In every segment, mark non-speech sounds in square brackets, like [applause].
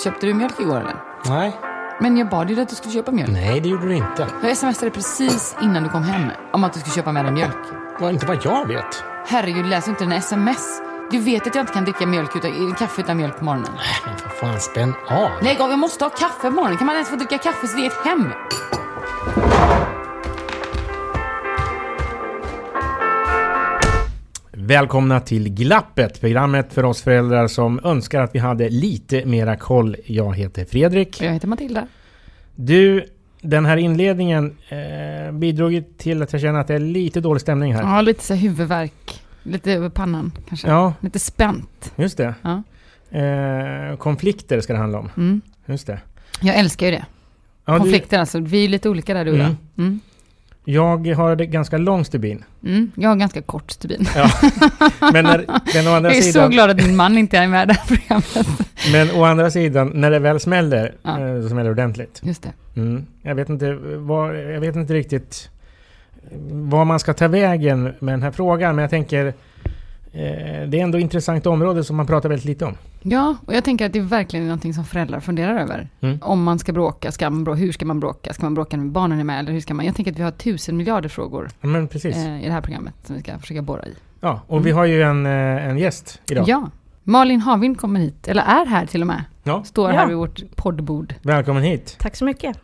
Köpte du mjölk igår eller? Nej. Men jag bad ju dig att du skulle köpa mjölk. Nej, det gjorde du inte. Jag smsade precis innan du kom hem om att du skulle köpa med dig mjölk. Var inte vad jag vet. Herregud, läs inte dina sms. Du vet att jag inte kan dricka mjölk utan, kaffe utan mjölk på morgonen. Men för fan, spänn av. Lägg av, jag måste ha kaffe på morgonen. Kan man ens få dricka kaffe så det är ett hem? Välkomna till Glappet, programmet för oss föräldrar som önskar att vi hade lite mera koll. Jag heter Fredrik. Och jag heter Matilda. Du, den här inledningen eh, bidrog till att jag känner att det är lite dålig stämning här. Ja, lite så huvudvärk. Lite över pannan kanske. Ja, Lite spänt. just det. Ja. Eh, konflikter ska det handla om. Mm. Just det. Jag älskar ju det. Ja, du, Konflikter alltså. Vi är lite olika där du och jag. Mm. Jag har det ganska lång stubin. Mm. Jag har ganska kort stubin. Ja. Men, när, men, å andra Jag är så sidan, glad att min man inte är med i det här programmet. men å andra sidan, när det väl smäller, Ja. eh, så smäller det ordentligt. Just det. Mm. Jag, vet inte vad, jag vet inte riktigt var man ska ta vägen med den här frågan, men jag tänker det är ändå ett intressant område som man pratar väldigt lite om. Ja, och jag tänker att det verkligen är någonting som föräldrar funderar över. Mm. Om man ska bråka, ska man bråka, hur ska man bråka? Ska man bråka när barnen är med? Eller hur ska man? Jag tänker att vi har tusen miljarder frågor men precis. eh, i det här programmet som vi ska försöka borra i. Ja, och vi har ju en, eh, en gäst idag. Ja. Malin Havin kommer hit, eller är här till och med. Ja. Står Ja. här vid vårt poddbord. Välkommen hit. Tack så mycket.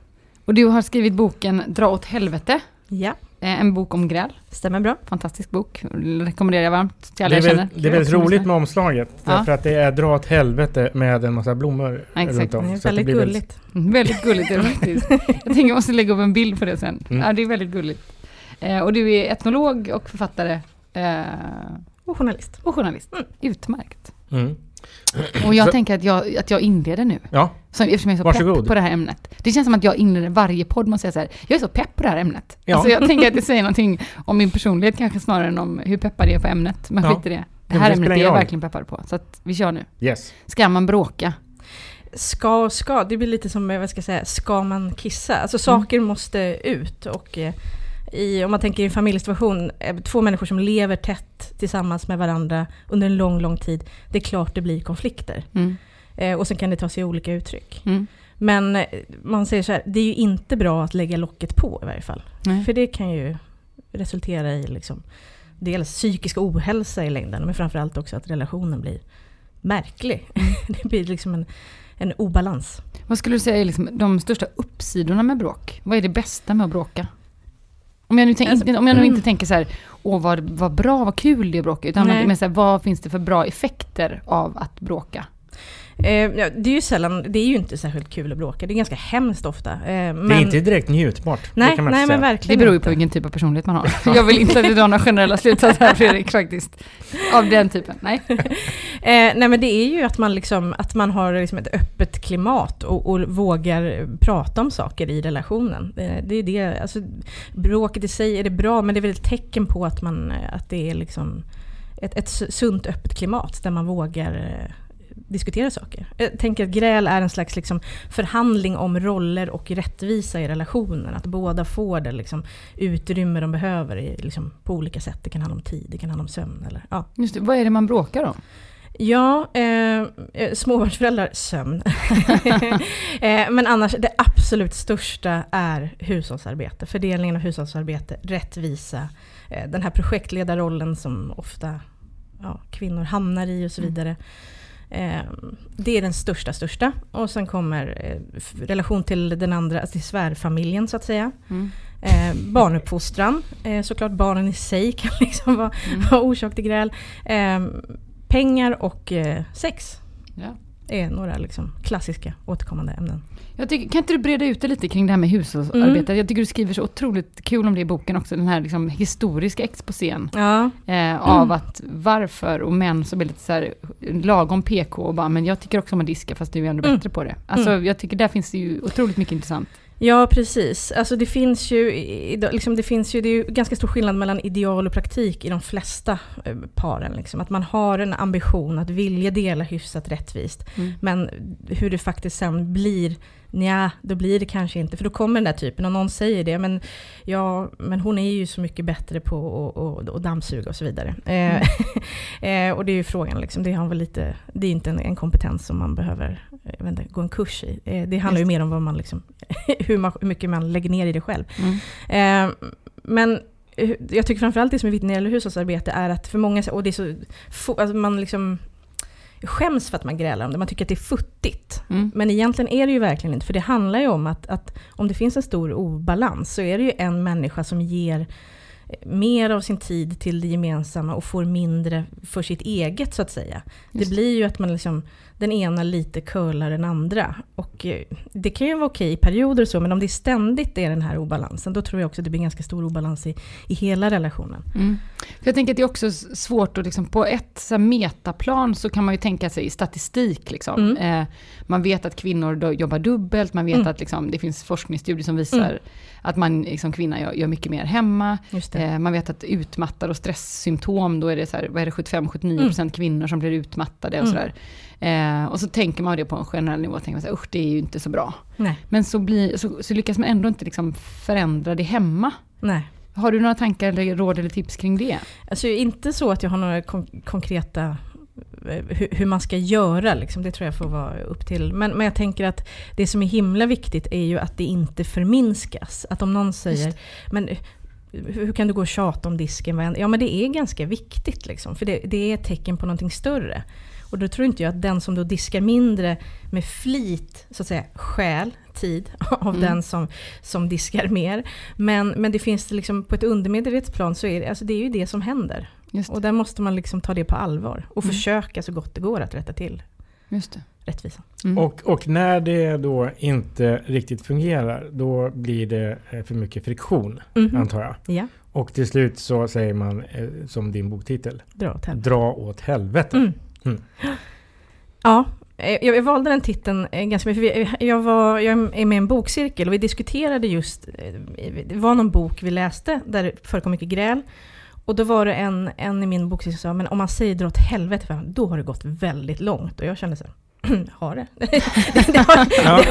Och du har skrivit boken Dra åt helvete. Ja, Eh, En bok om gräl. stämmer bra. Fantastisk bok. Rekommenderar jag varmt till Det alla är, jag känner. det är väldigt roligt med omslaget. Ja. Därför att det är dra åt helvete med en massa blommor Ja, exakt. runt om. Det är väldigt blir gulligt. Mm, Väldigt gulligt är det faktiskt. Jag tänker jag måste lägga upp en bild på det sen. Mm. Ja, det är väldigt gulligt. Eh, och du är etnolog och författare. Eh, Och journalist. och journalist. Utmärkt. Mm. Och jag tänker att jag, att jag inleder nu. Ja, Så, eftersom jag är så Varsågod. pepp på det här ämnet. Det känns som att jag inleder varje podd med att säga så här, jag är så pepp på det här ämnet. Ja. Alltså jag tänker att det säger någonting om min personlighet kanske snarare än om hur peppad jag är på ämnet. Men Ja. skit i det. Det här det ämnet är jag verkligen peppad på. Så att vi kör nu. yes. Ska man bråka? Ska och ska, det blir lite som, vad ska jag säga, ska man kissa? Alltså saker måste ut och eh, i, om man tänker i en familjesituation, eh, två människor som lever tätt tillsammans med varandra under en lång, lång tid, det är klart det blir konflikter. Mm. Eh, och sen kan det ta sig olika uttryck. Mm. Men eh, man säger så här, det är ju inte bra att lägga locket på i varje fall. Nej. För det kan ju resultera i liksom, dels psykisk ohälsa i längden, men framförallt också att relationen blir märklig. [laughs] det blir liksom en, en obalans. Vad skulle du säga är liksom de största uppsidorna med bråk? Vad är det bästa med att bråka? Om jag nu, tänk, Alltså, om jag nu mm. inte tänker så här, åh vad, vad bra, vad kul det är att bråka, utan men så här, vad finns det för bra effekter av att bråka? Eh, ja, det är ju sällan, det är ju inte särskilt kul att bråka. Det är ganska hemskt ofta. Eh, men, Det är inte direkt njutbart. det Nej, nej men verkligen Det beror ju på vilken typ av personlighet man har. [laughs] Jag vill inte att du drar några generella slutsatser här Fredrik, faktiskt. Av den typen, nej. [laughs] Eh, nej men det är ju att man, liksom, att man har liksom ett öppet klimat och, och vågar prata om saker i relationen. Eh, det är det, alltså, bråket i sig är det bra men det är väl ett tecken på att, man, att det är liksom ett, ett sunt öppet klimat där man vågar eh, diskutera saker. Jag tänker att gräl är en slags liksom förhandling om roller och rättvisa i relationen. Att båda får det liksom utrymme de behöver i, liksom, på olika sätt. Det kan handla om tid, det kan handla om sömn. Eller, ja. Just det, vad är det man bråkar om? Ja, eh, eh, småbarnsföräldrar, sömn. [laughs] eh, men annars, det absolut största är hushållsarbete. Fördelningen av hushållsarbete, rättvisa, eh, den här projektledarrollen som ofta ja, kvinnor hamnar i och så vidare. Eh, det är den största, största. Och sen kommer eh, relation till den andra, alltså till svärfamiljen så att säga. Mm. Eh, barnuppfostran, eh, såklart barnen i sig kan [laughs] liksom vara, vara orsak till gräl. Eh, pengar och eh, sex Ja. Är några liksom, klassiska återkommande ämnen. Tycker, kan inte du breda ut det lite kring det här med hushållsarbete? Jag tycker du skriver så otroligt kul om det i boken också, den här liksom historiska exposén. Ja, Eh, av att varför och män som är lite så här lagom PK och bara, men jag tycker också om att diska fast du är ändå Mm. bättre på det. Alltså jag tycker där finns det ju otroligt mycket intressant. Ja precis. Alltså det finns ju, liksom det finns ju, det är ju ganska stor skillnad mellan ideal och praktik i de flesta eh, paren. Liksom. Att man har en ambition att vilja dela hyfsat rättvist. Mm. Men hur det faktiskt sen blir, nja, då blir det kanske inte. För då kommer den där typen, och någon säger det, men, ja, men hon är ju så mycket bättre på att- dammsuga och så vidare. Eh, [laughs] eh, och det är ju frågan, liksom, det, har väl lite, det är inte en, en kompetens som man behöver eh, inte, gå en kurs i. Eh, det handlar ju mer om vad man liksom, [laughs] hur, man, hur mycket man lägger ner i det själv. Mm. Eh, men eh, jag tycker framförallt det som är viktigt när det gäller hushållsarbete är att för många, och det är så, alltså man liksom skäms för att man grälar om det, man tycker att det är futtigt. Mm. Men egentligen är det ju verkligen inte, för det handlar ju om att, att om det finns en stor obalans så är det ju en människa som ger mer av sin tid till det gemensamma och får mindre för sitt eget så att säga. Just Det blir ju att man liksom, den ena lite curlar den andra. Och eh, det kan ju vara okej i perioder och så, men om det ständigt är den här obalansen, då tror jag också att det blir ganska stor obalans i, i hela relationen. Mm. För jag tänker att det är också svårt att liksom, på ett så metaplan så kan man ju tänka sig statistik. Liksom. Mm. Eh, man vet att kvinnor jobbar dubbelt, man vet Mm. att liksom, det finns forskningsstudier som visar Mm. att man liksom, kvinna gör, gör mycket mer hemma. Eh, man vet att utmattad och stresssymptom, då är det, så här, vad är det 75-79% kvinnor som blir utmattade och Mm. sådär. Eh, och så tänker man det på en generell nivå, tänker man så här, usch det är ju inte så bra. Nej, Men så, blir, så, så lyckas man ändå inte liksom förändra det hemma. nej. Har du några tankar eller råd eller tips kring det? Alltså inte så att jag har några kon- konkreta eh, hur, hur man ska göra, liksom. det tror jag får vara upp till. Men, men jag tänker att det som är himla viktigt är ju att det inte förminskas. Att om någon säger, men eh, hur kan du gå och tjata om disken? varenda-" Ja men det är ganska viktigt liksom, för det, det är ett tecken på någonting större. Och då tror inte jag att den som då diskar mindre med flit, så att säga, stjäl tid [laughs] av Mm. den som, som diskar mer. Men, men det finns det liksom, på ett undermedvetet plan så är det, alltså det är ju det som händer. Just det. Och där måste man liksom ta det på allvar och Mm. försöka så gott det går att rätta till Just det. rättvisan. Mm. Och, och när det då inte riktigt fungerar, då blir det eh, för mycket friktion, Mhm. antar jag. Ja, Och till slut så säger man, eh, som din boktitel, dra åt helvete. dra åt helvete. Mm. Ja, eh, jag, jag valde den titeln eh, ganska mycket. för eh, Jag, var, jag är med i en bokcirkel och vi diskuterade just, det var någon bok vi läste där det förekom mycket gräl. Och då var det en, en i min bokcirkel som sa, men om man säger dra åt helvete för honom, då har det gått väldigt långt. Och jag kände så här, [clears throat] det? [laughs] det har, [laughs] Ja.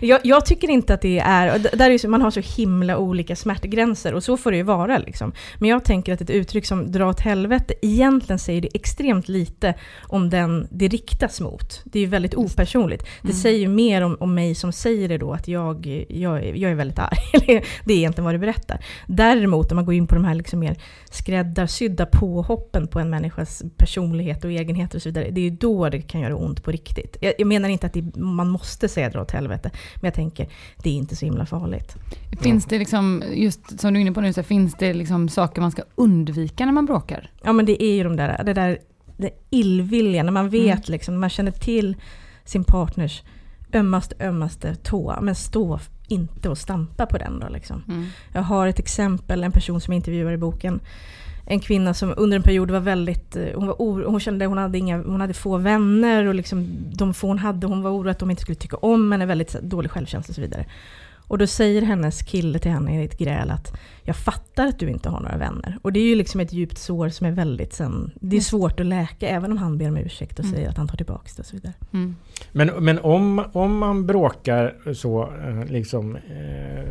jag, jag tycker inte att det är, där är så, man har så himla olika smärtgränser och så får det ju vara. Liksom. Men jag tänker att ett uttryck som dra åt helvete egentligen säger det extremt lite om den det riktas mot. Det är ju väldigt opersonligt. Det Mm. säger ju mer om, om mig som säger det då, att jag, jag, är- jag är väldigt arg. [laughs] Det är egentligen vad det berättar. Däremot om man går in på de här liksom mer skräddarsydda påhoppen på en människas personlighet och egenheter och så vidare. Det är ju då det kan göra ont på riktigt. Jag, jag menar inte att det, man måste säga dra åt helvete, men jag tänker det är inte så himla farligt. Finns det liksom, just som du är inne på nu, så finns det liksom saker man ska undvika när man bråkar? Ja men det är ju de där, det där det illvilja, när man vet liksom, när man känner till sin partners ömmaste, ömmaste tå, men stå inte och stampa på den då liksom. Mm. Jag har ett exempel, en person som jag intervjuar i boken. En kvinna som under en period var väldigt, eh, hon, var oro, hon kände hon hade, inga, hon hade få vänner och liksom de få hon hade, hon var orolig att de inte skulle tycka om henne, väldigt dålig självkänsla och så vidare. Och då säger hennes kille till henne i ett gräl att jag fattar att du inte har några vänner. Och det är ju liksom ett djupt sår som är väldigt sen, det är svårt att läka även om han ber om ursäkt och säger att han tar tillbaka det och så vidare. Mm. Men, men om, om man bråkar så eh, liksom eh,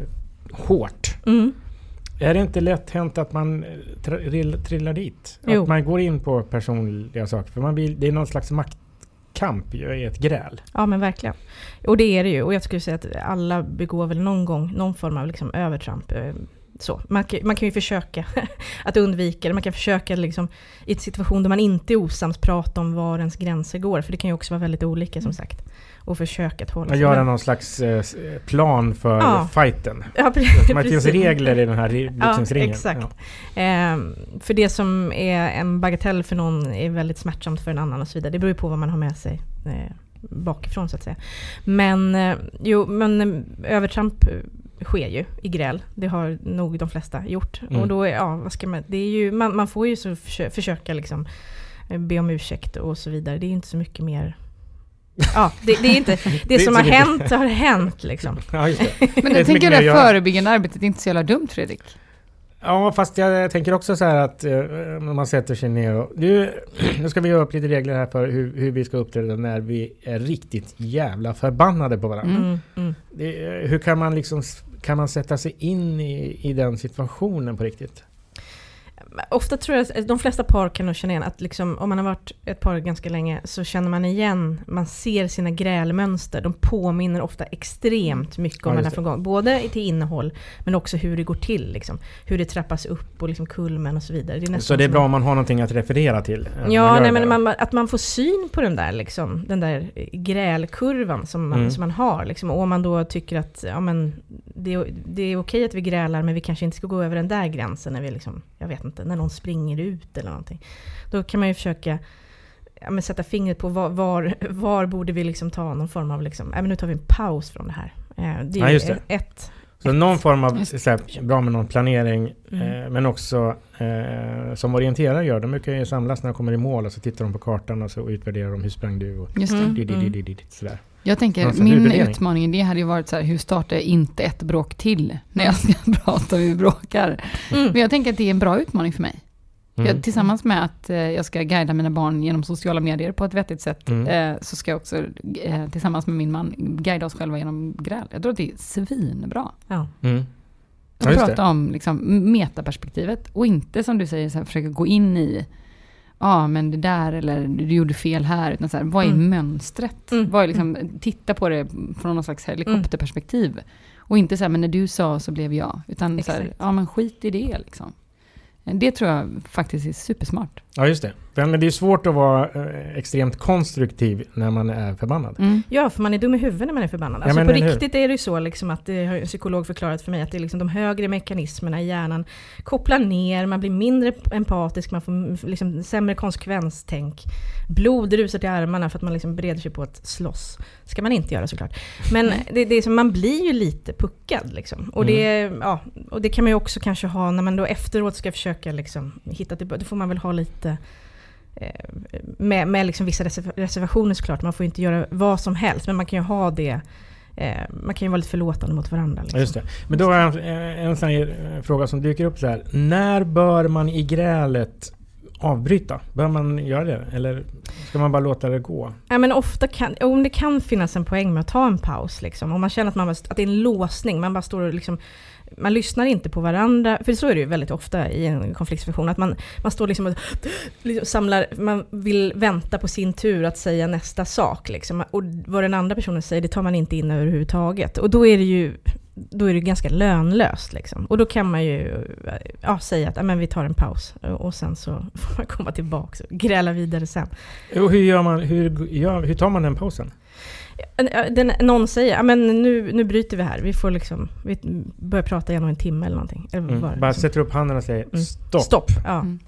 hårt. Mm. Är det inte lätt hänt att man eh, trillar dit? Jo. Att man går in på personliga saker? För man vill, det är någon slags maktkamp i ett gräl. Ja men verkligen. Och det är det ju. Och jag skulle säga att alla begår väl någon gång någon form av liksom övertramp. Så. Man, kan, man kan ju försöka [laughs] att undvika det. Man kan försöka liksom, i en situation där man inte är osams prata om var ens gränser går. För det kan ju också vara väldigt olika som sagt. Och försöka att hålla Man sig gör med- någon slags eh, plan för Ja. fighten. [laughs] Ja, pre- Som att det finns precis. regler i den här ri- Ja, boxningsringen. exakt. Ehm, för det som är en bagatell för någon är väldigt smärtsamt för en annan och så vidare. Det beror ju på vad man har med sig eh, bakifrån så att säga. Men, eh, jo, men övertramp sker ju i gräl. Det har nog de flesta gjort. Mm. Och då är, ja, vad ska man, det är ju, man, man får ju så försö- försöka liksom eh, be om ursäkt och så vidare. Det är inte så mycket mer [laughs] Ja, det, det är inte, det, Det är som inte har så mycket. hänt har hänt liksom. [laughs] Ja, just det. Men jag tänker det förebyggande arbetet är inte så jävla dumt Fredrik. Ja, fast jag tänker också så här att eh, när man sätter sig ner och... Nu, [clears throat] nu ska vi göra upp lite regler här för hur, hur vi ska uppträda när vi är riktigt jävla förbannade på varandra. Mm, mm. Det, eh, hur kan man liksom... Kan man sätta sig in i, i den situationen på riktigt? Ofta tror jag de flesta par kan nog känna igen att liksom, om man har varit ett par ganska länge så känner man igen, man ser sina grälmönster. De påminner ofta extremt mycket om Ja, den här frågan. Både till innehåll men också hur det går till. Liksom. Hur det trappas upp och liksom kulmen och så vidare. Det Så det är bra om man har någonting att referera till? eh, Ja, nej, men man, att man får syn på den där, liksom, den där grälkurvan som man, Mm. som man har. Liksom. Och om man då tycker att ja, men, det, är- det är okej att vi grälar men vi kanske inte ska gå över den där gränsen när vi liksom, jag vet inte, när någon springer ut eller någonting. Då kan man ju försöka ja, men sätta fingret på var, var, var borde vi liksom ta någon form av, liksom, ja, men nu tar vi en paus från det här. Eh, Det är Ja, ju just det. ett... Så någon form av, här, bra med någon planering, Mm. eh, men också eh, som orienterare gör. De brukar ju samlas när de kommer i mål och så tittar de på kartan och så utvärderar de hur sprang du och. Mm. di, di, di, di, di, di, sådär. Jag tänker, Alltså, min utmaning i det hade ju varit så här, hur startar jag inte ett bråk till när jag ska [laughs] prata om hur vi bråkar? Mm. Men jag tänker att det är en bra utmaning för mig. Mm. Jag, tillsammans med att eh, jag ska guida mina barn genom sociala medier på ett vettigt sätt, Mm. eh, så ska jag också eh, tillsammans med min man guida oss själva genom gräl. Jag tror att det är svinbra. Ja. Mm. Att Ja, prata det. om liksom, metaperspektivet och inte som du säger, så här, försöka gå in i Ja, men det där eller du gjorde fel här. Utan så här, vad är Mm. mönstret? Mm. Vad är liksom, titta på det från någon slags helikopterperspektiv. Och inte så här, men när du sa så blev jag. Utan så här, Exakt. ja men skit i det liksom. Det tror jag faktiskt är supersmart. Ja, just det. Men det är svårt att vara eh, extremt konstruktiv när man är förbannad. Mm. Ja, för man är dum i huvudet när man är förbannad. Ja, Alltså men på eller hur? riktigt är det ju så liksom att det har en psykolog förklarat för mig att det är liksom de högre mekanismerna i hjärnan kopplar ner, man blir mindre empatisk, man får liksom sämre konsekvenstänk. Blod rusar till armarna för att man liksom bereder sig på att slåss. ska man inte göra såklart. Men det, det är som, man blir ju lite puckad liksom. Och, det, Mm. ja, och det kan man ju också kanske ha när man då efteråt ska försöka liksom hitta tillbaka. Då får man väl ha lite eh, med, med liksom vissa reserv- reservationer såklart. Man får inte göra vad som helst, men man kan ju ha det. Eh, man kan ju vara lite förlåtande mot varandra. Liksom. Just det. Men då har jag en, en sån här eh, fråga som dyker upp så här. När bör man i grälet avbryta? Bör man göra det? Eller ska man bara låta det gå? Ja, men ofta kan, om det kan finnas en poäng med att ta en paus, liksom. om man känner att, man, att det är en låsning, man bara står och liksom, man lyssnar inte på varandra, för så är det ju väldigt ofta i en konfliktsituation, att man, man står liksom och liksom samlar, man vill vänta på sin tur att säga nästa sak. Liksom. Och vad den andra personen säger, det tar man inte in överhuvudtaget. Och då är det ju då är det ganska lönlöst. Liksom. Och då kan man ju ja, säga att men vi tar en paus och sen så får man komma tillbaka och gräla vidare sen. Och hur, gör man, hur, gör, hur tar man den pausen? Den, någon säger, ja men nu, nu bryter vi här, vi får liksom, vi börjar prata igen om en timme eller någonting. Eller Mm. det Bara liksom. sätter upp handen och säger Mm. stopp. Stopp, ja. Mm.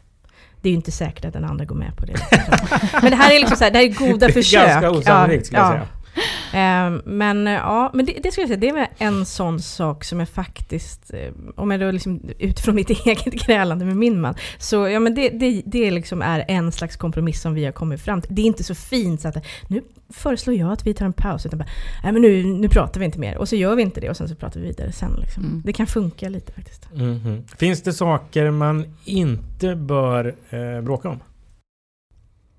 Det är ju inte säkert att den andra går med på det. [laughs] men det här är liksom så här, det här är goda [laughs] försök. Ganska osannolikt skulle jag säga. [laughs] Eh, men eh, ja, men det, det skulle jag säga, det är väl en sån sak som är faktiskt, eh, om jag då liksom utifrån [laughs] mitt eget grälande med min man, så ja men det, det, det liksom är en slags kompromiss som vi har kommit fram till. Det är inte så fint så att nu föreslår jag att vi tar en paus, utan bara, nej men nu, nu pratar vi inte mer. Och så gör vi inte det och sen så pratar vi vidare sen. Liksom. Mm. Det kan funka lite faktiskt. Mm -hmm. Finns det saker man inte bör eh, bråka om?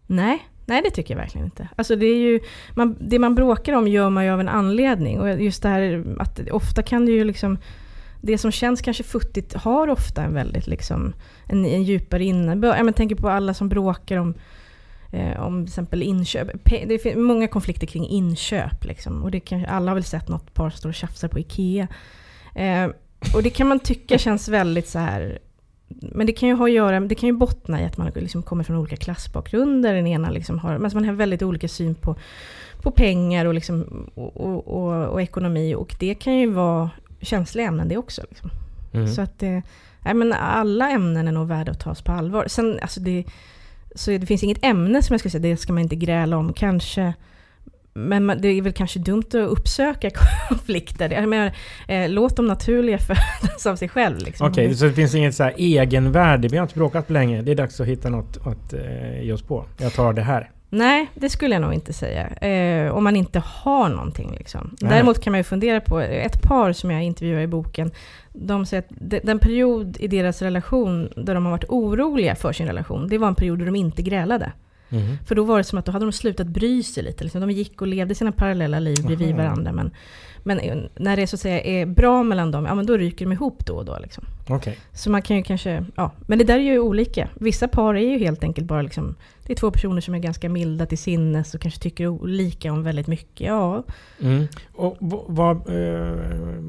Nej, Nej, det tycker jag verkligen inte. Alltså det, är ju, man, det man bråkar om gör man ju av en anledning. Och just det här att ofta kan det ju liksom... Det som känns kanske futtigt har ofta en väldigt liksom, en, en djupare innebörd. Jag tänker på alla som bråkar om, eh, om till exempel inköp. Det finns många konflikter kring inköp. Liksom. Och det kan, alla har väl sett något par som står och tjafsar på IKEA. Eh, och det kan man tycka känns väldigt så här men det kan ju ha att göra, det kan ju bottna i att man liksom kommer från olika klassbakgrunder. Den ena liksom har, alltså man har väldigt olika syn på, på pengar och, liksom, och, och, och, och ekonomi. Och det kan ju vara känsliga ämnen det också. Liksom. Mm. Så att det, nej men alla ämnen är nog värda att tas på allvar. Sen, alltså det, så det finns inget ämne som jag ska säga, det ska man inte gräla om. Kanske men det är väl kanske dumt att uppsöka [laughs] konflikter. Jag menar, eh, låt dem naturliga [laughs] födas av sig själv. Liksom. Okej, okay, så det finns inget så här egenvärde. Vi har inte bråkat på länge. Det är dags att hitta något att eh, ge oss på. Jag tar det här. Nej, det skulle jag nog inte säga. Eh, om man inte har någonting. Liksom. Däremot kan man ju fundera på, ett par som jag intervjuar i boken, de säger att den period i deras relation där de har varit oroliga för sin relation, det var en period då de inte grälade. Mm. För då var det som att då hade de slutat bry sig lite. Liksom. De gick och levde sina parallella liv bredvid varandra. Men, men när det så att säga är bra mellan dem, ja men då ryker de ihop då och då. Liksom. Okay. Så man kan ju kanske, ja. Men det där är ju olika. Vissa par är ju helt enkelt bara liksom, det är två personer som är ganska milda till sinnes och kanske tycker olika om väldigt mycket. Ja. Mm. Och vad, eh,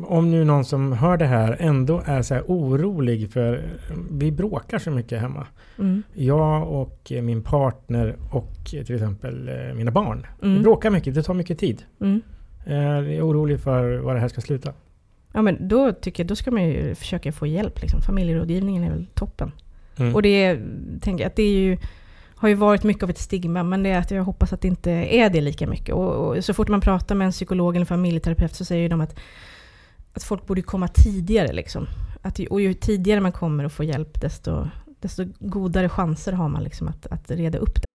om nu någon som hör det här ändå är så orolig för vi bråkar så mycket hemma. Mm. Jag och min partner och till exempel eh, mina barn. Mm. Vi bråkar mycket, det tar mycket tid. Mm. Eh, jag är orolig för var det här ska sluta. Ja men då tycker jag, då ska man ju försöka få hjälp. Liksom. Familjerådgivningen är väl toppen. Mm. Och det tänker jag att det är ju, har ju varit mycket av ett stigma, men det är att jag hoppas att det inte är det lika mycket. Och, och så fort man pratar med en psykolog eller familjeterapeut så säger de att, att folk borde komma tidigare. Liksom. Att, och ju tidigare man kommer och får hjälp, desto, desto godare chanser har man liksom att, att reda upp det.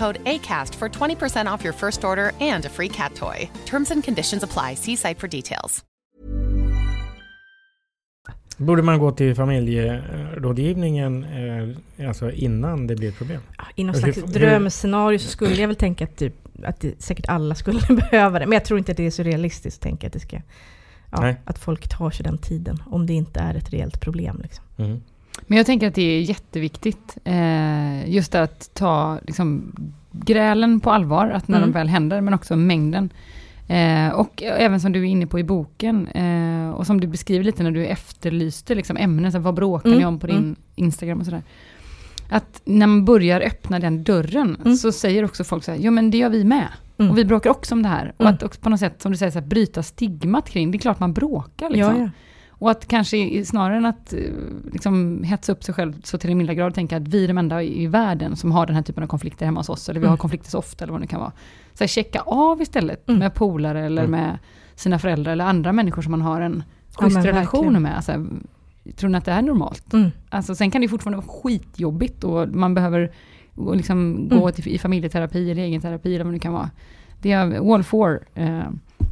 code ACAST for 20% off your first order and a free cat toy. Terms and conditions apply. See site for details. Borde man gå till familjerådgivningen eh, alltså innan det blir ett problem? I någon slags drömscenario så skulle jag väl tänka att, typ, att det, säkert alla skulle [laughs] behöva det. Men jag tror inte att det är så realistiskt att tänka att, det ska, ja, att folk tar sig den tiden. Om det inte är ett reellt problem. Liksom. Mm. Men jag tänker att det är jätteviktigt. Eh, just att ta liksom, grälen på allvar, att när mm. de väl händer, men också mängden. Eh, och även som du är inne på i boken, eh, och som du beskriver lite när du efterlyste liksom, ämnen, så vad bråkar mm. ni om på din mm. Instagram och sådär. Att när man börjar öppna den dörren, mm. så säger också folk så här, jo men det gör vi med. Mm. Och vi bråkar också om det här. Och att också på något sätt, som du säger, så här, bryta stigmat kring, det är klart man bråkar. Liksom. Ja, ja. Och att kanske snarare än att eh, liksom, hetsa upp sig själv så till en milda grad tänka att vi är de enda i världen som har den här typen av konflikter hemma hos oss, eller vi har Mm. konflikter så ofta, eller vad det kan vara. Så här, checka av istället Mm. med polare eller Mm. med sina föräldrar eller andra människor som man har en Ja, schysst men relation med. Alltså, tror ni att det är normalt? Mm. Alltså, sen kan det fortfarande vara skitjobbigt och man behöver gå- liksom, gå Mm. till, i familjeterapi eller egen terapi eller vad det kan vara. Det är all for. Eh,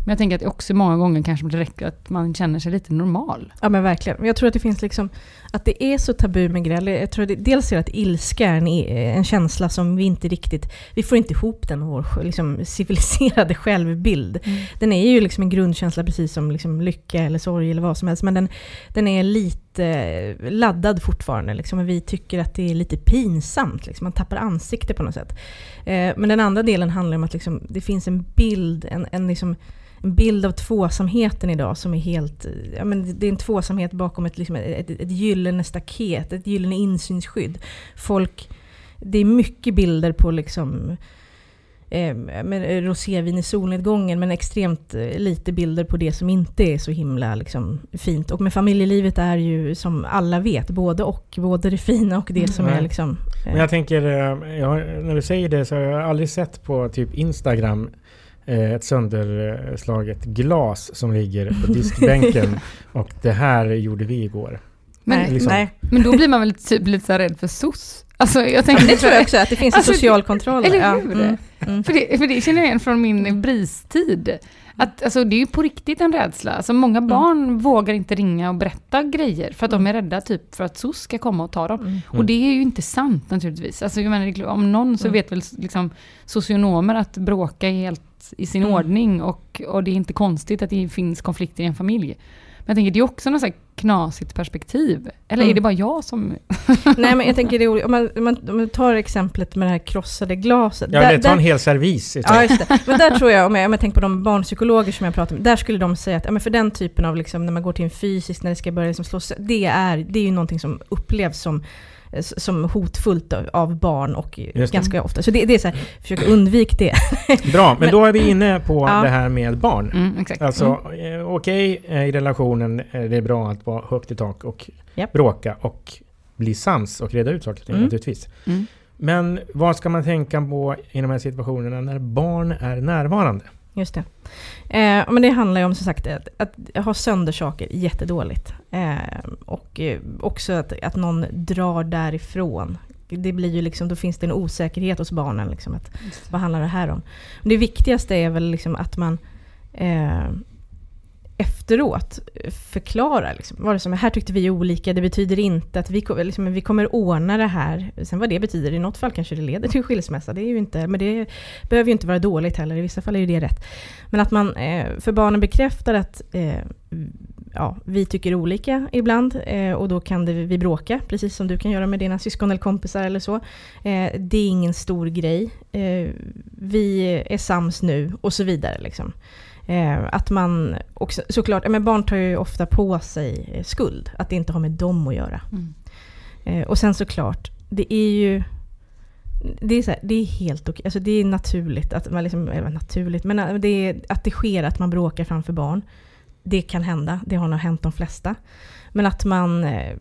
men jag tänker att det också många gånger kanske det räcker att man känner sig lite normal. Ja men verkligen. Jag tror att det finns liksom, att det är så tabu med gräl. Jag tror att det, dels är det att ilska är en, en känsla som vi inte riktigt, vi får inte ihop den, vår liksom, civiliserade självbild. Den är ju liksom en grundkänsla precis som liksom lycka eller sorg eller vad som helst, men den, den är lite laddad fortfarande. Liksom, och vi tycker att det är lite pinsamt, liksom. man tappar ansikte på något sätt. Eh, men den andra delen handlar om att liksom, det finns en bild, en, en liksom, en bild av tvåsamheten idag som är helt... Ja, men det är en tvåsamhet bakom ett, liksom ett, ett, ett gyllene staket, ett gyllene insynsskydd. Folk... Det är mycket bilder på liksom... Eh, med rosévin i solnedgången men extremt eh, lite bilder på det som inte är så himla liksom, fint. Och med familjelivet är ju som alla vet både och. Både det fina och det som Mm. är liksom... eh, Men jag tänker, eh, jag, har- när du säger det så har jag aldrig sett på typ Instagram eh, ett sönderslaget glas som ligger på diskbänken [laughs] och det här gjorde vi igår. Men, liksom- nej. men då blir man väl typ lite så här rädd för SOS? Alltså jag tänker Det tror jag också, att det finns en Alltså, social kontroll. eller ja. hur? Mm, mm. För det, för det känner jag igen från min bristid. Att, alltså, det är ju på riktigt en rädsla. Alltså, många barn vågar inte ringa och berätta grejer för att de är rädda typ för att SOS ska komma och ta dem. Mm. Och det är ju inte sant naturligtvis. Alltså, jag menar, om någon så Mm. vet väl liksom, socionomer att bråka är helt i sin Mm. ordning och, och det är inte konstigt att det finns konflikter i en familj. Men jag tänker, det är också något så här knasigt perspektiv. Eller är Mm. det bara jag som... [laughs] Nej men jag tänker det är om man, om man, om man tar exemplet med det här krossade glaset. Ja, Där- det tar en hel servis. Ja, just det. Men där tror jag, om jag, om jag tänker på de barnpsykologer som jag pratar med, där skulle de säga att ja, men för den typen av, liksom, när man går till en fysisk, när det ska börja liksom slås, det är, det är ju någonting som upplevs som som hotfullt av- barn och ganska ofta. Så det, det är så här, försök undvika det. [laughs] Bra, men då är vi inne på Ja. det här med barn. Mm, exakt. Alltså, Mm. eh, okej, eh, i relationen är det bra att vara högt i tak och Japp. bråka och bli sams och reda ut saker och ting Mm. naturligtvis. Mm. Men vad ska man tänka på i de här situationerna när barn är närvarande? Just det. Eh, men det handlar ju om som sagt att, att ha sönder saker jättedåligt. Eh, och eh, också att, att någon drar därifrån. Det blir ju liksom, då finns det en osäkerhet hos barnen. Liksom, att, vad handlar det här om? Men det viktigaste är väl liksom att man eh, efteråt förklara. Liksom, vad det som är, här tyckte vi olika, det betyder inte att vi, liksom, vi kommer ordna det här. Sen vad det betyder, i något fall kanske det leder till skilsmässa, det är ju inte, men det behöver ju inte vara dåligt heller, i vissa fall är ju det rätt. Men att man eh, för barnen bekräftar att eh, ja, vi tycker olika ibland eh, och då kan det, vi bråka, precis som du kan göra med dina syskon eller kompisar eller så. Eh, det är ingen stor grej. Eh, vi är sams nu och så vidare. Liksom. Eh, att man också, såklart, men barn tar ju ofta på sig eh, skuld, att det inte har med dem att göra. Mm. Eh, och sen såklart, det är ju det är, så här, det är helt okej, alltså det är naturligt, att man liksom, eller naturligt, men eh, det är, att det sker att man bråkar framför barn. Det kan hända, det har nog hänt de flesta. Men att man eh,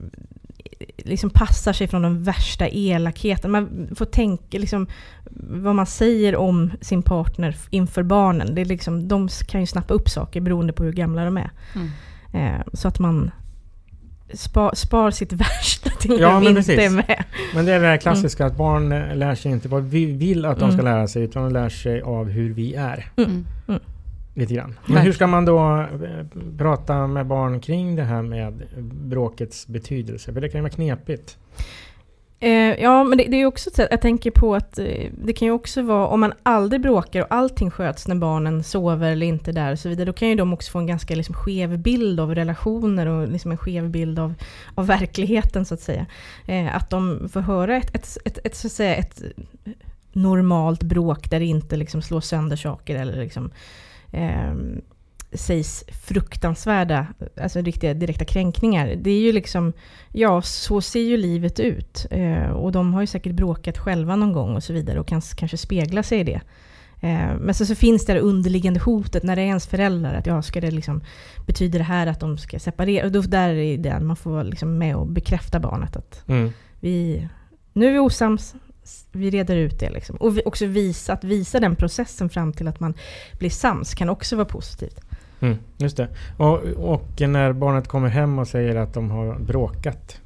liksom passar sig från de värsta elakheten. Man får tänka liksom, vad man säger om sin partner inför barnen. Det är liksom, de kan ju snappa upp saker beroende på hur gamla de är. Mm. Eh, så att man spar, spar sitt [laughs] värsta till när Ja, de men inte precis. är med. Men det är det här klassiska att barn lär sig inte vad vi vill att de ska Mm. lära sig utan de lär sig av hur vi är. Mm. Lite grann. Men hur ska man då eh, prata med barn kring det här med bråkets betydelse? För det kan ju vara knepigt. Eh, ja, men det, det är också ett jag tänker på att eh, det kan ju också vara, om man aldrig bråkar och allting sköts när barnen sover eller inte är där och så vidare, då kan ju de också få en ganska liksom, skev bild av relationer och liksom en skev bild av, av verkligheten så att säga. Eh, att de får höra ett, ett, ett, ett, så att säga, ett normalt bråk där det inte liksom slår sönder saker eller liksom ehm, sägs fruktansvärda, alltså riktiga direkta kränkningar. Det är ju liksom, ja så ser ju livet ut. Eh, och de har ju säkert bråkat själva någon gång och så vidare och kan kanske spegla sig i det. Eh, men så, så finns det det underliggande hotet när det är ens föräldrar. Att ja, ska det liksom, betyder det här att de ska separera? Och då, där är det man får vara liksom med och bekräfta barnet att Mm. vi, nu är vi osams, vi reder ut det. Liksom. Och vi, också visa, att visa den processen fram till att man blir sams kan också vara positivt. Mm, just det. Och, och när barnet kommer hem och säger att de har bråkat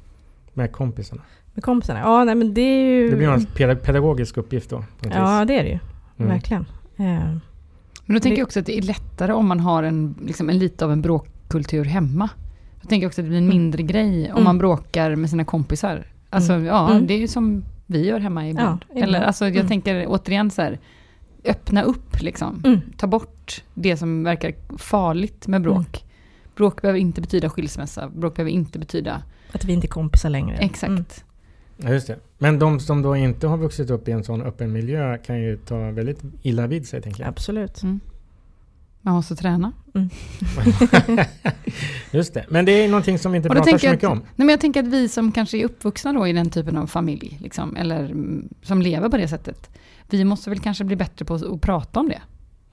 med kompisarna. Med kompisarna? Ja, nej, men det är ju... Det blir peda- pedagogisk uppgift då? Ja, det är det ju. Mm. Verkligen. Eh, Men då tänker jag också att det är lättare om man har en, liksom en lite av en bråkkultur hemma. Jag tänker också att det blir en mindre grej om Mm. man bråkar med sina kompisar. Alltså Mm. ja, Mm. det är ju som vi gör hemma ibland. Ja, ibland. Eller alltså jag Mm. tänker återigen så här, öppna upp liksom. Mm. Ta bort det som verkar farligt med bråk. Mm. Bråk behöver inte betyda skilsmässa. Bråk behöver inte betyda... att vi inte är kompisar längre. Exakt. Mm. Ja, just det. Men de som då inte har vuxit upp i en sån öppen miljö kan ju ta väldigt illa vid sig, tänker jag. Absolut. Mm. Man måste träna. [laughs] Just det. Men det är någonting som vi inte pratar så mycket att- om. Nej, men jag tänker att vi som kanske är uppvuxna då i den typen av familj, liksom, eller mm, som lever på det sättet, vi måste väl kanske bli bättre på att, att prata om det.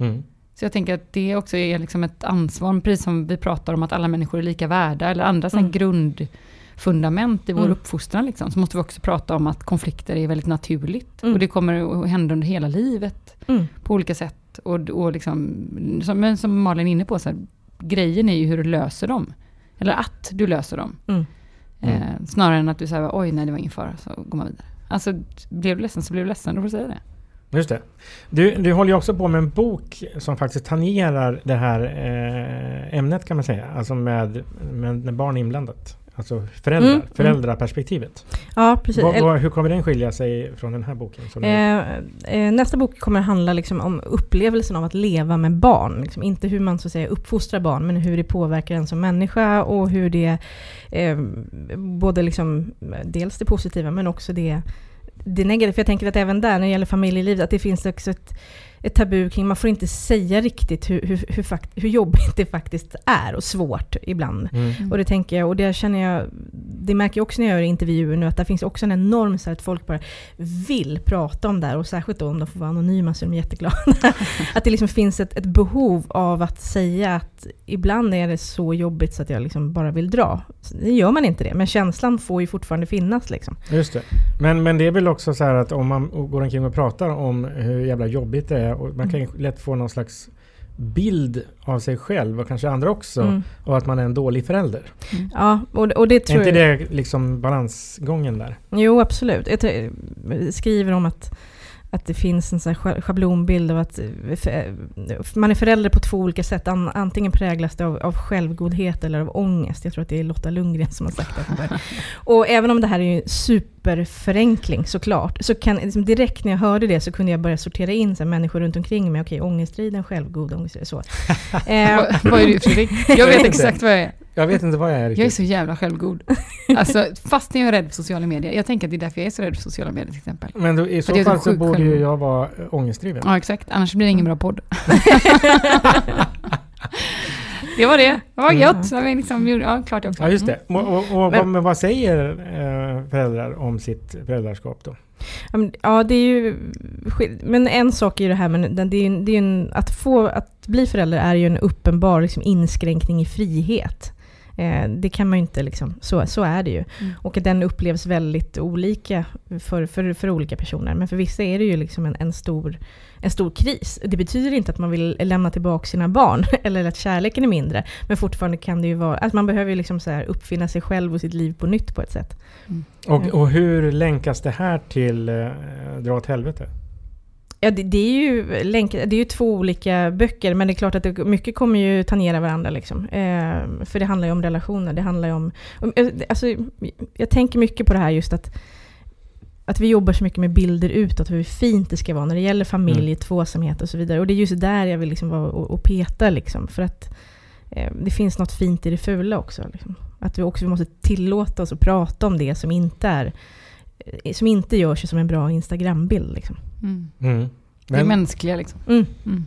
Mm. Så jag tänker att det också är liksom ett ansvar, precis som vi pratar om att alla människor är lika värda, eller andra Mm. grundfundament i vår Mm. uppfostran, liksom, så måste vi också prata om att konflikter är väldigt naturligt. Mm. Och det kommer att hända under hela livet Mm. på olika sätt. Och, och liksom, som, men som Malin är inne på, så här, grejen är ju hur du löser dem. Eller att du löser dem. Mm. Eh, snarare än att du säger oj nej det var ingen fara, så går man vidare. Alltså blev du ledsen så blev du ledsen, då får du säga det. Just det. Du, du håller ju också på med en bok som faktiskt tangerar det här eh, ämnet kan man säga. Alltså med, med, med barn inblandat. Alltså föräldrar, Mm, mm. föräldraperspektivet. Ja, precis. Vad, vad, hur kommer den skilja sig från den här boken? Eh, eh, nästa bok kommer handla liksom om upplevelsen av att leva med barn. Liksom inte hur man så att säga, uppfostrar barn, men hur det påverkar en som människa och hur det, eh, både liksom, dels det positiva men också det, det negativa. För jag tänker att även där, när det gäller familjelivet, att det finns också ett, ett tabu kring, man får inte säga riktigt hur, hur, hur, fakt, hur jobbigt det faktiskt är och svårt ibland. Mm. Och det tänker jag, och det känner jag, det märker jag också när jag gör intervjuer nu, att det finns också en enorm så att folk bara vill prata om det här, och särskilt då om de får vara anonyma så är de jätteglada. [laughs] att det liksom finns ett, ett behov av att säga att ibland är det så jobbigt så att jag liksom bara vill dra. Det gör man inte det, men känslan får ju fortfarande finnas liksom. Just det. Men, men det är väl också så här att om man går omkring och pratar om hur jävla jobbigt det är och man kan ju lätt få någon slags bild av sig själv och kanske andra också Mm. och att man är en dålig förälder. Ja, och, och det Är tror inte jag... det liksom balansgången där? Jo, absolut. Jag skriver om att, att det finns en sån schablonbild av att eh, för- man är förälder på två olika sätt. An, antingen präglas det av, av självgodhet eller av ångest. Jag tror att det är Lotta Lundgren som har sagt det. [laughs] Och även om det här är ju superförenkling såklart, så kan liksom direkt när jag hörde det så kunde jag börja sortera in så här, människor runt omkring mig. Okej, ångestriden, självgod, ångest, så. [laughs] Eh, Vad, är du Fredrik? [laughs] Jag vet exakt vad jag är. Jag vet inte vad jag är Jag är riktigt. så jävla självgod. [laughs] Alltså, fast när jag är rädd för sociala medier. Jag tänker att det är därför jag är så rädd för sociala medier till exempel. Men då, i så är fall så så borde ju jag vara äh, ångestdriven. Ja, exakt. Annars blir det ingen bra podd. [laughs] det var det. Det var gött. Det var liksom, ja, klart jag också. Ja, just det. Och, och, och, Men- men vad säger eh, föräldrar om sitt föräldraskap då? Ja, det är ju... Men en sak är ju det här, men den- det är, ju- det är en, att få... Att bli förälder är ju en uppenbar liksom, inskränkning i frihet. Eh, det kan man ju inte liksom... Så, så är det ju. Mm. Och den upplevs väldigt olika för, för, för olika personer. Men för vissa är det ju liksom en, en, stor, en stor kris. Det betyder inte att man vill lämna tillbaka sina barn, [laughs] eller att kärleken är mindre. Men fortfarande kan det ju vara... Att man behöver ju liksom så här uppfinna sig själv och sitt liv på nytt på ett sätt. Och, Mm. och hur länkas det här till eh, Dra åt helvete? Ja, det, det, är ju länk, det är ju två olika böcker, men det är klart att det, mycket kommer ju tangera varandra. Liksom. Eh, för det handlar ju om relationer, det handlar om eh, alltså, jag tänker mycket på det här just att, att vi jobbar så mycket med bilder utåt, hur fint det ska vara när det gäller familj, Mm. tvåsamhet och så vidare. Och det är just där jag vill liksom vara och, och peta, liksom, för att eh, det finns något fint i det fula också. Liksom. Att vi också måste tillåta oss att prata om det som inte är eh, som inte gör sig som en bra Instagrambild. Liksom. Mm. Mm. Det är Men, mänskliga liksom. Mm. Mm.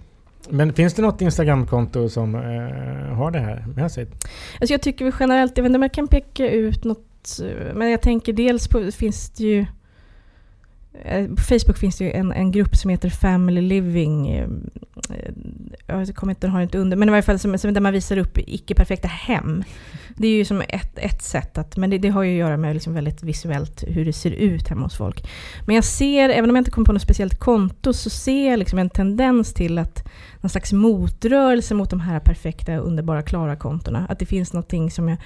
men finns det något Instagramkonto som eh, har det här med sig? Alltså jag tycker vi generellt, jag vet inte om jag kan peka ut något, eh, men jag tänker dels på, finns det ju Eh, på Facebook finns det ju en, en grupp som heter Family Living. Eh, eh, jag kommer inte, har inte under, men i varje fall som, som där man visar upp icke-perfekta hem. Det är ju som ett, ett sätt, att, men det, det har ju att göra med liksom väldigt visuellt hur det ser ut hemma hos folk. Men jag ser, även om jag inte kommer på något speciellt konto, så ser jag liksom en tendens till att någon slags motrörelse mot de här perfekta, underbara, klara kontona. Att det finns någonting som jag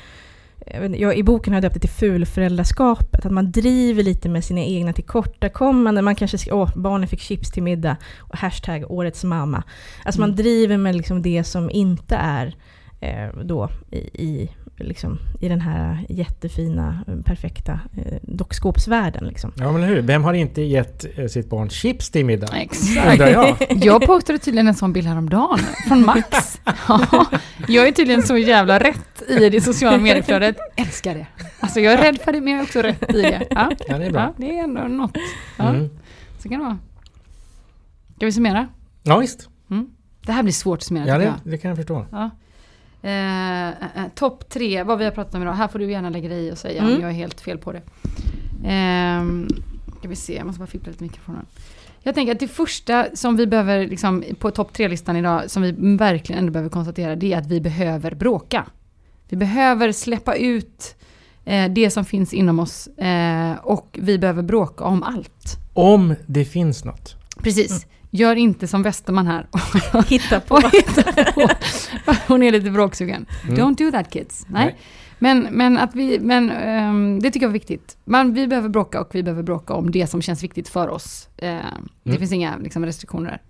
jag, I boken har jag döpt det till fulföräldraskapet. Att man driver lite med sina egna tillkortakommanden. Man kanske skriver åh, barnen fick chips till middag. Och hashtag årets mamma. Alltså man driver med liksom det som inte är eh, då i, i, liksom, i den här jättefina, perfekta eh, dockskåpsvärlden. Liksom. Ja men hur, vem har inte gett eh, sitt barn chips till middag? Exakt. Jag. [laughs] Jag postade tydligen en sån bild häromdagen från Max. [laughs] Ja, jag är tydligen så jävla rätt i det sociala medieflödet. Älskar det. Alltså jag är rädd för det men jag är också rätt i det. Ja, Ja, det är bra. Ja, det är ändå något. Ja, Mm. Så kan det vara. Ska vi summera? Ja visst, Det här blir svårt att summera ja, det, det kan jag förstå. Ja. Eh, eh, Topp tre, vad vi har pratat om idag. Här får du gärna lägga dig i och säga om Mm. jag är helt fel på det. Eh, ska vi se, jag måste bara fippla lite mikrofonen. Jag tänker att det första som vi behöver, liksom, på topp tre-listan idag, som vi verkligen ändå behöver konstatera, det är att vi behöver bråka. Vi behöver släppa ut eh, det som finns inom oss eh, och vi behöver bråka om allt. Om det finns något. Precis. Gör inte som Westerman här [laughs] Hitta på. och hitta på. Hon är lite bråksugen. Mm. Don't do that kids. Nej. Nej. Men, men, att vi, men ehm, det tycker jag är viktigt. Man, vi behöver bråka och vi behöver bråka om det som känns viktigt för oss. Det Mm. finns inga liksom, restriktioner där.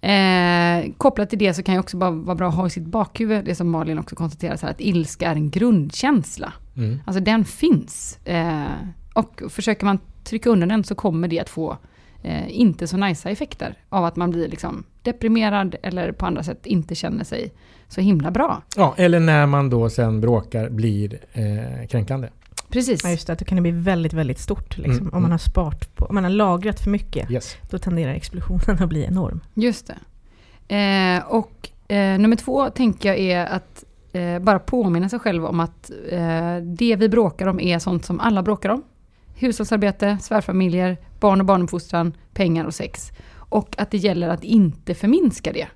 Eh, kopplat till det så kan jag också bara vara bra att ha i sitt bakhuvud, det som Malin också konstaterar, så här, att ilska är en grundkänsla. Mm. Alltså den finns. Eh, och försöker man trycka undan den så kommer det att få eh, inte så nice effekter av att man blir liksom deprimerad eller på andra sätt inte känner sig så himla bra. Ja, eller när man då sen bråkar blir eh, kränkande. Precis. Ja, just det, då kan det bli väldigt, väldigt stort. Liksom. Mm, om man mm. har sparat på, om man har lagrat för mycket, Yes. då tenderar explosionen [laughs] att bli enorm. Just det. Eh, och eh, nummer två tänker jag är att eh, bara påminna sig själv om att eh, det vi bråkar om är sånt som alla bråkar om. Hushållsarbete, svärfamiljer, barn och barnuppfostran, pengar och sex. Och att det gäller att inte förminska det.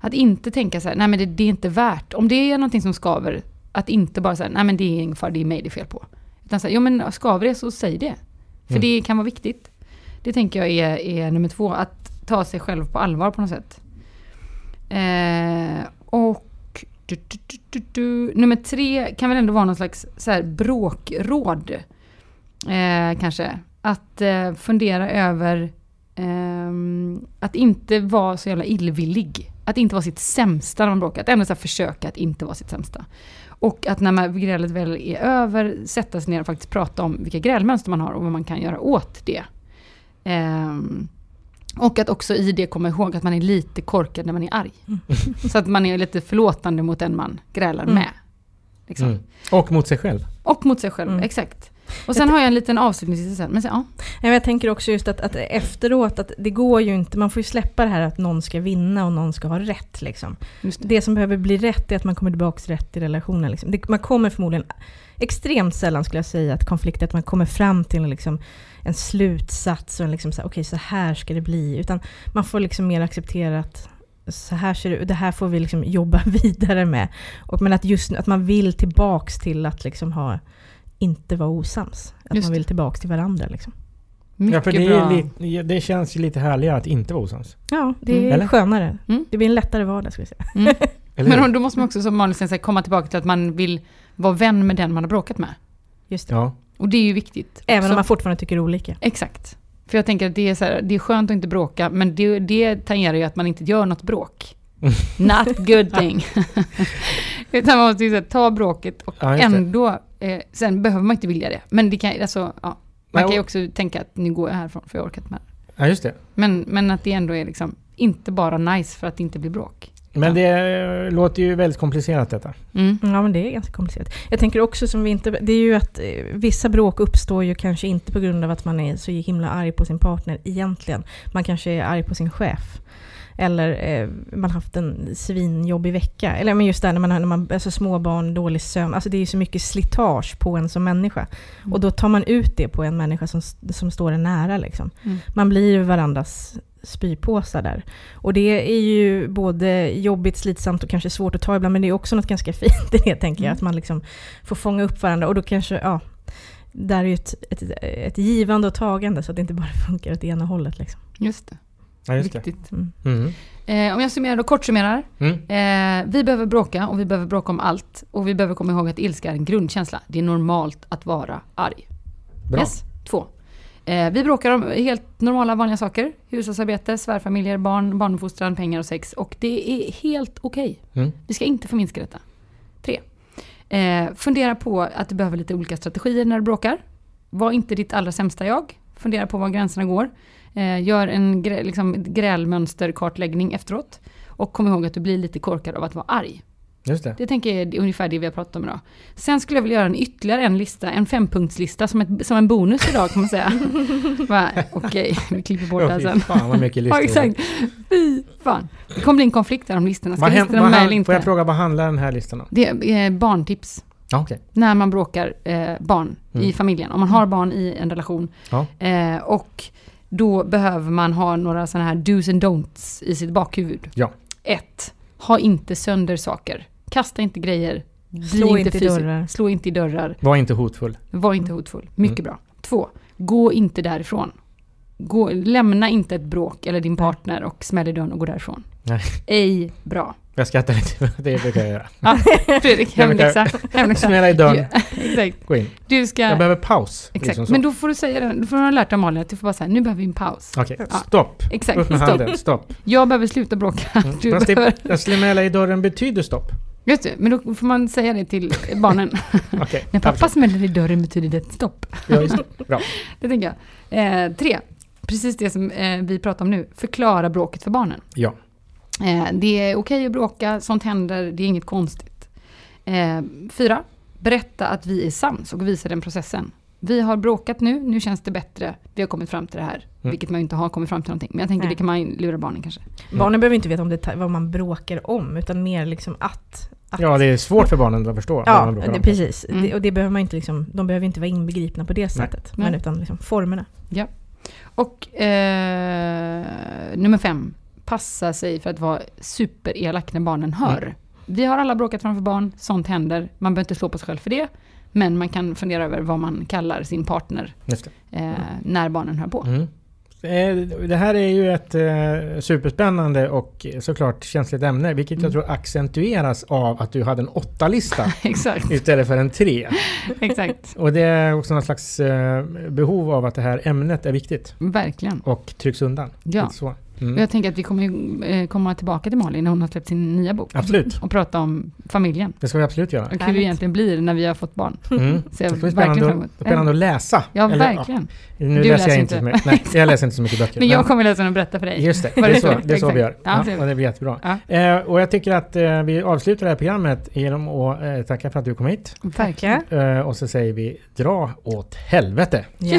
Att inte tänka så här, nej men det, det är inte värt, om det är någonting som skaver, att inte bara säga, nej men det är ingen fara, det är mig det är fel på. Utan så här, jo men skaver det så säg det. För Mm. det kan vara viktigt. Det tänker jag är, är nummer två, att ta sig själv på allvar på något sätt. Eh, och du, du, du, nummer tre kan väl ändå vara någon slags så här bråkråd. Eh, kanske. Att eh, fundera över ehm, att inte vara så jävla illvillig. Att inte vara sitt sämsta när man bråkar. Att ändå så här försöka att inte vara sitt sämsta. Och att när man, grälet väl är över, sätta sig ner och faktiskt prata om vilka grälmönster man har och vad man kan göra åt det. Ehm, och att också i det komma ihåg att man är lite korkad när man är arg. [laughs] Så att man är lite förlåtande mot den man grälar Mm. med. Liksom. Mm. Och mot sig själv. Och mot sig själv, Mm. exakt. Och sen har jag en liten avslutning sen. Men så, ja. Jag tänker också just att, att efteråt, att det går ju inte, man får ju släppa det här att någon ska vinna och någon ska ha rätt. Liksom. Det. Det som behöver bli rätt är att man kommer tillbaka till rätt i relationen. Liksom. Det, man kommer förmodligen, extremt sällan skulle jag säga, att konflikt, att man kommer fram till liksom, en slutsats och en liksom så här, okej så här ska det bli. Utan man får liksom mer acceptera att så här ser det ut, det här får vi liksom jobba [laughs] vidare med. Och, men att just att man vill tillbaks till att liksom ha, inte vara osams. Att Just man vill tillbaks till varandra. Liksom. Mycket ja, för det, bra. är lite, det känns ju lite härligare att inte vara osams. Ja, det är Mm. Eller? skönare. Mm. Det blir en lättare vardag skulle jag säga. Mm. [laughs] Men då måste man också som säger komma tillbaka till att man vill vara vän med den man har bråkat med. Just det. Ja. Och det är ju viktigt. Även Så- om man fortfarande tycker olika. Exakt. För jag tänker att det är, så här, det är skönt att inte bråka, men det, det tangerar ju att man inte gör något bråk. Not good thing. [laughs] Utan man måste ju ta bråket och Ja, det. ändå, eh, sen behöver man inte vilja det. Men det kan, alltså, ja, man Nej, kan ju också tänka att nu går jag härifrån för jag orkar inte med. ja, just det. Men, men att det ändå är liksom inte bara nice för att det inte blir bråk. Men det låter ju väldigt komplicerat detta. Mm. Ja, men det är ganska komplicerat. Jag tänker också som vi inte... Det är ju att eh, vissa bråk uppstår ju kanske inte på grund av att man är så himla arg på sin partner egentligen. Man kanske är arg på sin chef. Eller eh, man haft en svinjobbig vecka. Eller men just där när man har när man, alltså småbarn, dålig sömn. Alltså det är så mycket slitage på en som människa. Mm. Och då tar man ut det på en människa som, som står en nära. Liksom. Mm. Man blir varandras spypåsar där. Och det är ju både jobbigt, slitsamt och kanske svårt att ta ibland, men det är också något ganska [laughs] fint i det, tänker jag. Mm. Att man liksom får fånga upp varandra och då kanske, ja, där är ju ett, ett, ett givande och tagande så att det inte bara [laughs] funkar åt ena hållet. Liksom. Just det. Ja, just det. Viktigt. Mm. Mm. Eh, om jag summerar och kort summerar. Mm. Eh, vi behöver bråka och vi behöver bråka om allt. Och vi behöver komma ihåg att ilska är en grundkänsla. Det är normalt att vara arg. Bra. Yes. Två. Eh, vi bråkar om helt normala vanliga saker. Hushållsarbete, svärfamiljer, barn, barnuppfostran, pengar och sex. Och det är helt okej. Mm. Vi ska inte förminska detta. Tre. Eh, fundera på att du behöver lite olika strategier när du bråkar. Var inte ditt allra sämsta jag. Fundera på var gränserna går. Eh, gör en grä, liksom, grälmönsterkartläggning efteråt. Och kom ihåg att du blir lite korkad av att vara arg. Just det. Det tänker jag är ungefär det vi har pratat om idag. Sen skulle jag vilja göra en ytterligare en lista, en fempunktslista som, ett, som en bonus idag kan man säga. [laughs] Okej, vi klipper bort det här sen. fan vad mycket Ja, listor. exakt. Fy fan. Det kommer bli en konflikt där om listorna. Ska listorna med eller inte? får jag fråga, vad handlar den här listan om? Det är eh, barntips. Ja, okej. När man bråkar eh, barn Mm. i familjen. Om man har barn i en relation. Ja. Eh, och då behöver man ha några sådana här do's and don'ts i sitt bakhuvud. Ja. Ett, Ha inte sönder saker. Kasta inte grejer. Slå inte i fysiskt- dörrar. Slå inte i dörrar. Var inte hotfull. Var inte hotfull. Mycket Mm. bra. Två, gå inte därifrån. Gå, lämna inte ett bråk eller din partner och smäll i dörren och gå därifrån. Nej. Ej bra. Jag skrattar lite, [laughs] det brukar jag göra. [laughs] Ja, Fredrik, hemläxa. [laughs] hemläxa. Smälla i dörren, Ja, exakt. gå in. Du ska... Jag behöver paus. Exakt, liksom men då får du säga det, då får du ha lärt dig Malin att du får bara säga nu behöver vi en paus. Okej, Ja. stopp. Exakt, Upp med stopp. handen, stopp. Jag behöver sluta bråka. Mm. Du Fast behöver... det, smälla i dörren betyder stopp. Just det, men då får man säga det till barnen. Okej, När pappa smäller i dörren betyder det stopp. Ja, just det. Bra. Det tänker jag. Eh, tre, precis det som eh, vi pratar om nu. Förklara bråket för barnen. Ja. Eh, det är okej att bråka, sånt händer, det är inget konstigt. Eh, fyra, berätta att vi är sams och visa den processen. Vi har bråkat nu, nu känns det bättre, vi har kommit fram till det här. Mm. Vilket man ju inte har kommit fram till någonting. Men jag tänker Nej. det kan man lura barnen kanske. Barnen behöver inte veta om det, vad man bråkar om, utan mer liksom att... att ja, det är svårt för barnen att förstå. vad Ja, man bråkar det, om. precis. Mm. Det, och det behöver man inte liksom, de behöver inte vara inbegripna på det sättet. Men Nej. utan liksom formerna. Och eh, nummer fem, passa sig för att vara superelak när barnen hör. Mm. Vi har alla bråkat framför barn, sånt händer. Man behöver inte slå på sig själv för det. Men man kan fundera över vad man kallar sin partner Just det. eh, när barnen hör på. Mm. Eh, Det här är ju ett eh, superspännande och såklart känsligt ämne, vilket jag Mm. tror accentueras av att du hade en åtta-lista [laughs] istället för en tre. exakt. Och det är också någon slags eh, behov av att det här ämnet är viktigt Verkligen. och trycks undan. Ja. Lite Och Mm. jag tänker att vi kommer ju, eh, komma tillbaka till Malin när hon har släppt sin nya bok. Absolut, Och prata om familjen. det ska vi absolut göra. Och hur det Härligt. egentligen blir när vi har fått barn. Mm. [laughs] Så jag Det ska bli spännande, spännande att läsa. Ja, Eller, verkligen. nu Du läser läser jag inte mycket. Nej, jag läser inte så mycket böcker. [laughs] Men jag kommer läsa den och berätta för dig. Just det, [laughs] det är det så, det är så vi gör. Ja, Ja, och det blir jättebra. Ja. Eh, och jag tycker att eh, vi avslutar det här programmet genom att eh, tacka för att du kom hit. Verkligen. Eh, och så säger vi dra åt helvete. Ja.